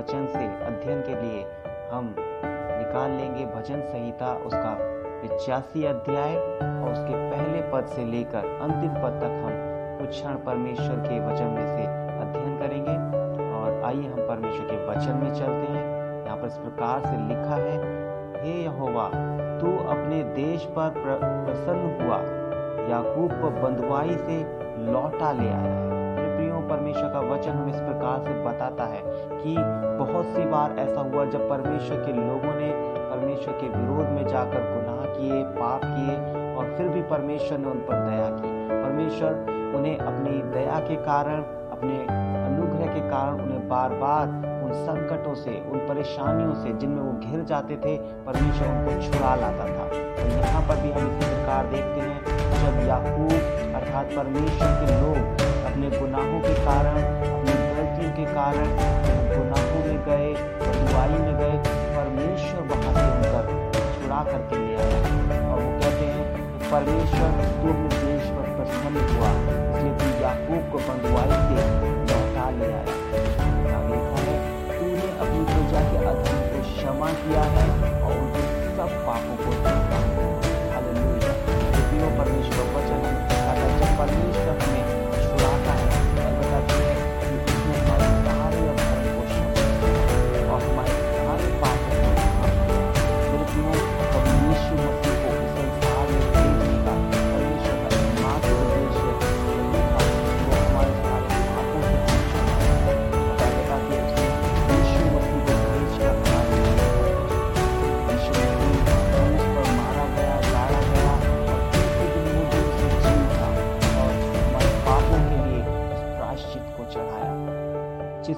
वचन से अध्ययन के लिए हम निकाल लेंगे भजन संहिता, उसका पिचासी अध्याय और उसके पहले पद से लेकर अंतिम पद तक हम कुछ क्षण परमेश्वर के वचन में से अध्ययन करेंगे। और आइए हम परमेश्वर के वचन में चलते हैं। यहाँ पर इस प्रकार से लिखा है, हे यहोवा, तू अपने देश पर प्रसन्न हुआ, याकूब को से लौटा ले आया है। परमेश्वर का वचन हमें इस प्रकार से बताता है कि बहुत सी बार ऐसा हुआ जब परमेश्वर के लोगों ने परमेश्वर के विरोध में जाकर गुनाह किए, पाप किए और फिर भी परमेश्वर ने उन पर दया की। परमेश्वर उन्हें अपनी दया के कारण, अपने अनुग्रह के कारण उन्हें बार बार उन संकटों से, उन परेशानियों से, जिनमें वो घिर जाते थे, परमेश्वर उनको छुड़ा लाता था। तो यहाँ पर भी हम इसी प्रकार देखते हैं, जब याकूब अर्थात परमेश्वर के लोग अपने गुनाहों के कारण, अपनी गलतियों के कारण गुनाहों में गए, बुराई में गए, परमेश्वर वहाँ से उनकर छुड़ा करके ले आया। और वो कहते हैं परमेश्वर, तू देश पर प्रसन्न हुआ, इसलिए तू याकूब को बंधुआई से लौटा ले आया। लिखा है, तूने अपनी प्रजा के अधर्म को क्षमा किया है और उनके सब पापों को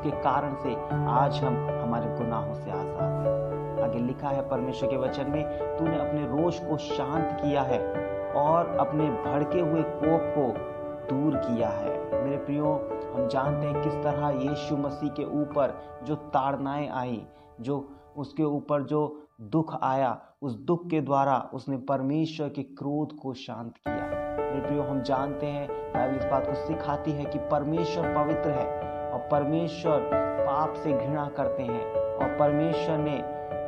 जिसके कारण से आज हम हमारे गुनाहों से आज़ाद हैं। आगे लिखा है परमेश्वर के वचन में, तूने अपने रोष को शांत किया है और अपने भड़के हुए कोप को दूर किया है। मेरे प्रियो, हम जानते हैं किस तरह यीशु मसीह के ऊपर जो ताड़नाएँ आई, जो उसके ऊपर जो दुख आया, उस दुख के द्वारा उसने परमेश्वर के क्रोध को शांत किया। मेरे प्रियो, हम जानते हैं, बाइबल इस बात को सिखाती है कि परमेश्वर पवित्र है। और परमेश्वर पाप से घृणा करते हैं और परमेश्वर ने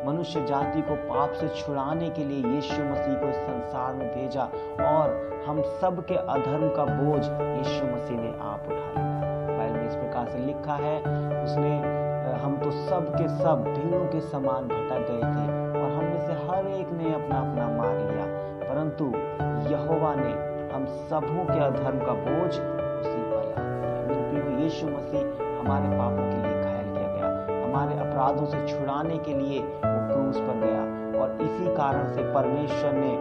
मनुष्य जाति को पाप से छुड़ाने के लिए यीशु मसीह को इस संसार में भेजा और हम सब के अधर्म का बोझ यीशु मसीह ने आप उठा लिया। बाइबल में इस प्रकार से लिखा है, उसने हम तो सब के सब भीड़ों के समान भटक गए थे और हम में से हर एक ने अपना अपना मार लिया। परंतु यहोवा ने हम सबों के अधर्म का बोझ यीशु मसीह हमारे पापों के लिए घायल किया गया, हमारे अपराधों से छुड़ाने के लिए वो क्रूस पर गया और इसी कारण से परमेश्वर ने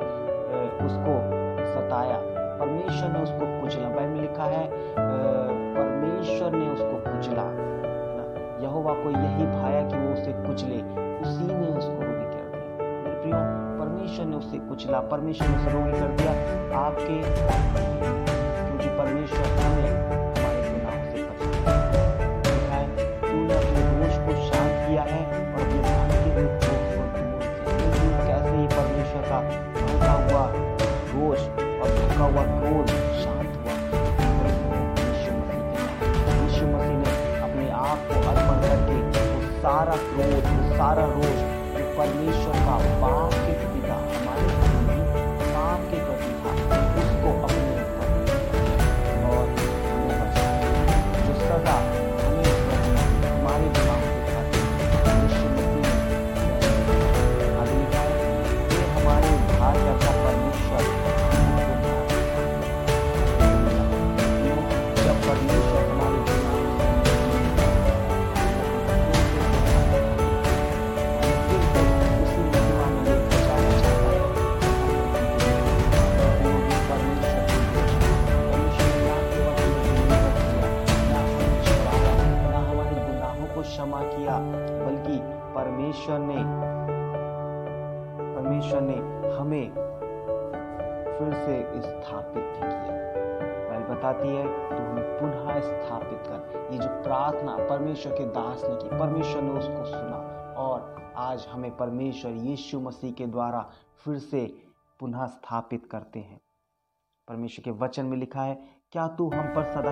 उसको सताया। परमेश्वर ने उसको कुचला। बाइबल में लिखा है परमेश्वर ने उसको कुचला। यहोवा को यही भाया कि वो उसे कुचले। उसी ने उसको रोगी कर दिया। मेरे प्रियो, परमेश्वर ने उसे कुचला। परमेश्वर ने उसे रोगी कर दिया। आपके, क्योंकि परमेश्वर हमें भड़का हुआ क्रोध शांत हुआ यीशु मसीह ने अपने आप को अर्पण करके सारा क्रोध, सारा रोष परमेश्वर का बाप के क्षमा किया, बल्कि परमेश्वर ने परमेश्वर ने हमें फिर से स्थापित किया। बाइबल बताती है तो हमें पुनः स्थापित कर। ये जो प्रार्थना परमेश्वर के दास ने की, परमेश्वर ने उसको सुना, और आज हमें परमेश्वर यीशु मसीह के द्वारा फिर से पुनः स्थापित करते हैं। परमेश्वर के वचन में लिखा है, क्या तू हम पर सदा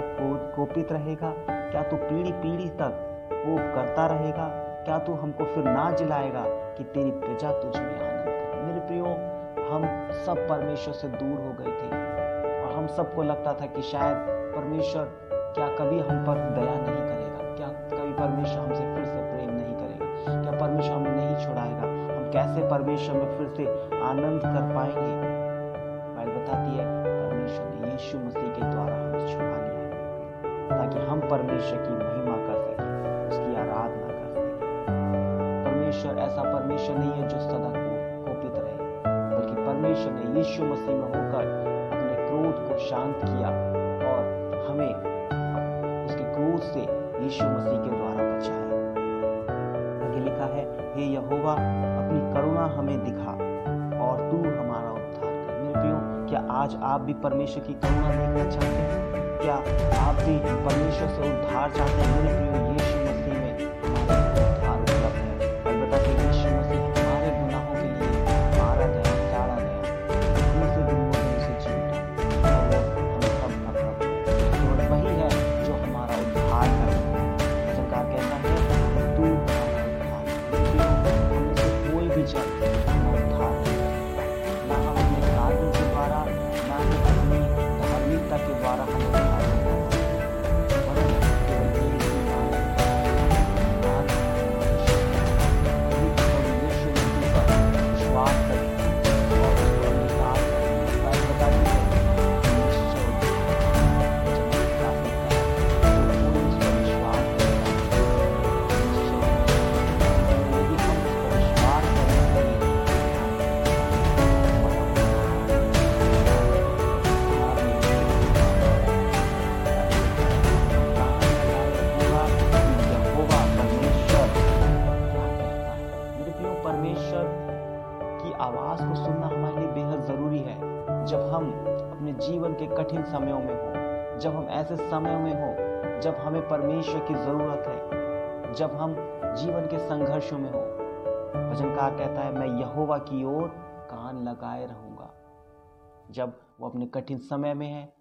कोपित रहेगा? क्या तू पीढ़ी पीढ़ी तक वो करता रहेगा। क्या तू हमको फिर ना जिलाएगा कि तेरी प्रजा तुझ में आनंद करे? मेरे प्रियो, हम सब परमेश्वर से दूर हो गए थे। और हम सबको लगता था कि शायद परमेश्वर क्या कभी हम पर दया नहीं करेगा। क्या कभी परमेश्वर हमसे फिर से प्रेम नहीं करेगा? क्या परमेश्वर हमें नहीं छुड़ाएगा? हम कैसे परमेश्वर में फिर से आनंद कर पाएँगे? बाइबल बताती है, परमेश्वर ने यीशु मसीह के द्वारा हमें छुड़ा लिया है ताकि हम परमेश्वर की महिमा यहोवा अपनी करुणा हमें दिखा और तू हमारा उद्धार कर। मेरे प्रियो, क्या आज आप भी परमेश्वर की करुणा देखना चाहते हैं? क्या आप भी परमेश्वर से उद्धार चाहते हैं? मेरे प्रियो यीशु हम अपने जीवन के कठिन समयों में हो, जब हम ऐसे समय में हो, जब हमें परमेश्वर की ज़रूरत है, जब हम जीवन के संघर्षों में हो। भजनकार कहता है, मैं यहोवा की ओर कान लगाए रहूँगा। जब वो अपने कठिन समय में है,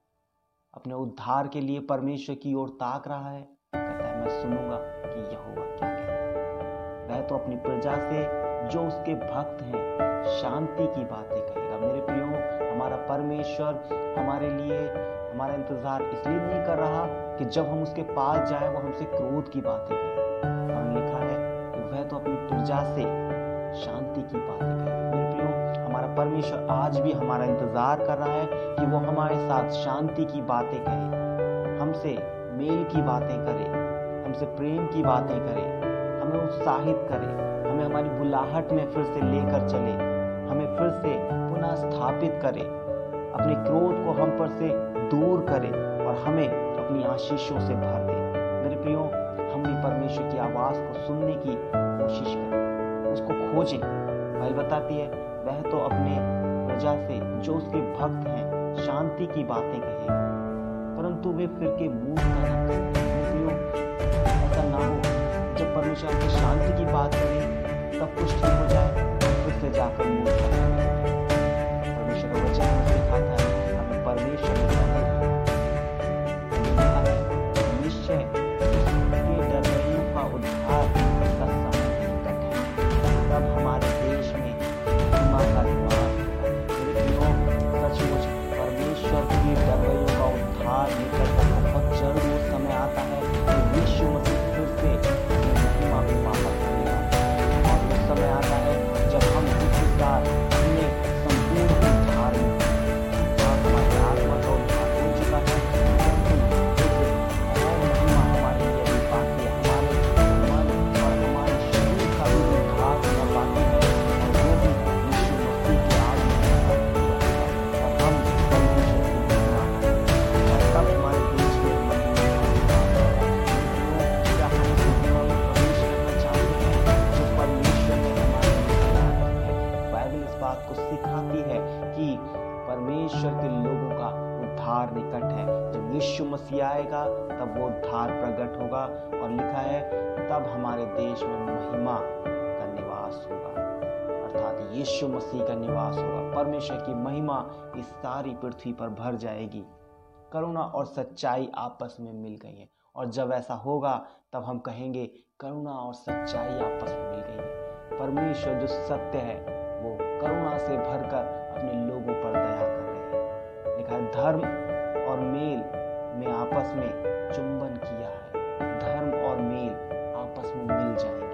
अपने उद्धार के लिए परमेश्वर की ओर ताक रहा है, कहता है, मैं सुनूँगा कि यहोवा क्या कहता है। वह तो अपनी प्रजा से, जो उसके भक्त हैं, शांति की बातें कहेगा। मेरे प्रियो हमारा परमेश्वर हमारे लिए हमारा इंतज़ार इसलिए नहीं कर रहा कि जब हम उसके पास जाएँ, वो हमसे क्रोध की बातें कहें और लिखा है कि वह तो अपनी प्रजा से शांति की बातें प्रियो, हमारा परमेश्वर आज भी हमारा इंतज़ार कर रहा है कि वो हमारे साथ शांति की बातें कहे हमसे मेल की बातें करे, हमसे प्रेम की बातें करे, हमें उत्साहित करे, हमें हमारी बुलाहट में फिर से लेकर चले, हमें फिर से पुनः स्थापित करे। अपने क्रोध को हम पर से दूर करे और हमें अपनी आशीषों से भर दे। मेरे प्रियो हम भी परमेश्वर की आवाज़ को सुनने की कोशिश करें। उसको खोजें। भाई बताती है, वह तो अपने प्रजा से, जो उसके भक्त हैं, शांति की बातें कहे। परंतु वे फिर के ना करें ऐसा ना हो। जब परमेश्वर आपकी शांति की बात करे सब कुछ ठीक हो जाए, फिर से जाकर ना करें है उद्धार प्रकट होगा और लिखा है, तब हमारे देश में महिमा का निवास होगा। अर्थात यीशु मसीह का निवास होगा। परमेश्वर की महिमा इस सारी पृथ्वी पर भर जाएगी। करुणा और सच्चाई आपस में मिल गई है। और जब ऐसा होगा, तब हम कहेंगे, करुणा और सच्चाई आपस में मिल गई है। परमेश्वर जो सत्य है, वो करुणा से भरकर अपने लोगों पर दया कर रहे हैं। लिखा है, धर्म और मेल में आपस में चुंबन किया है। धर्म और मेल आपस में मिल जाएँगे।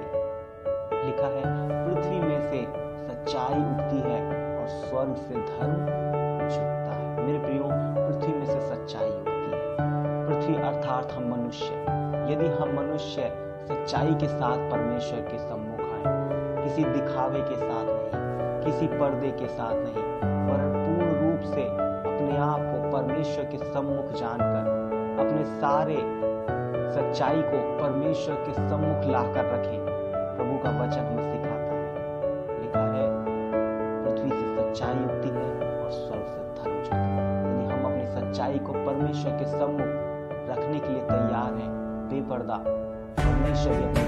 लिखा है, पृथ्वी में से सच्चाई उगती है और स्वर्ग से धर्म झुकता है। मेरे प्रियो, पृथ्वी में से सच्चाई उगती है। पृथ्वी अर्थात हम मनुष्य यदि हम मनुष्य सच्चाई के साथ परमेश्वर के सम्मुख आए, किसी दिखावे के साथ नहीं, किसी पर्दे के साथ नहीं पर पूर्ण रूप से अपने आप को परमेश्वर के सम्मुख जानकर अपने सारे सच्चाई को परमेश्वर के सम्मुख लाकर रखें। प्रभु का वचन हमें सिखाता है। लिखा है, पृथ्वी से सच्चाई उगती है और स्वर्ग से धर्म झुकता है। यदि हम अपनी सच्चाई को परमेश्वर के सम्मुख रखने के लिए तैयार हैं। बेपर्दा, परमेश्वर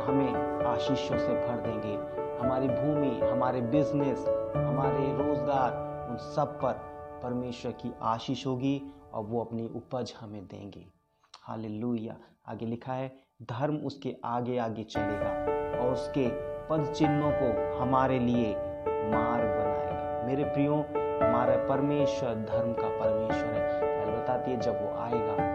हमें आशीषों से भर देंगे। हमारी भूमि, हमारे बिज़नेस हमारे रोज़गार, उन सब पर परमेश्वर की आशीष होगी और वो अपनी उपज हमें देंगे। हालेलुया आगे लिखा है, धर्म उसके आगे आगे चलेगा और उसके पद चिन्हों को हमारे लिए मार्ग बनाएगा। मेरे प्रियो, हमारा परमेश्वर धर्म का परमेश्वर है। बताती है जब वो आएगा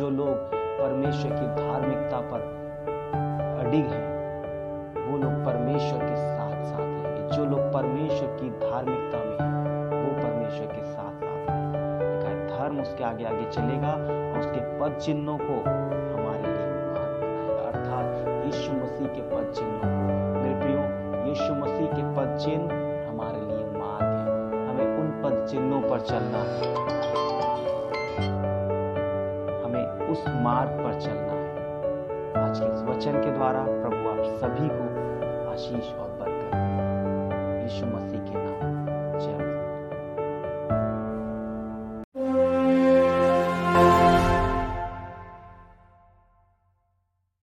जो लोग परमेश्वर की धार्मिकता पर अडिग हैं, वो लोग परमेश्वर के साथ साथ रहेंगे जो लोग परमेश्वर की धार्मिकता में हैं, वो परमेश्वर के साथ साथ रहेंगे धर्म उसके आगे आगे चलेगा और उसके पद चिन्हों को हमारे लिए बनाएगा। अर्थात यीशु मसीह के पद चिन्हों को। मेरे प्रियो, यीशु मसीह के पद चिन्ह हमारे लिए मार्ग है। हमें उन पद चिन्हों पर चलना है। उस मार्ग पर चलना है आज के इस वचन के द्वारा प्रभु आप सभी को आशीष और बरकत। यीशु मसीह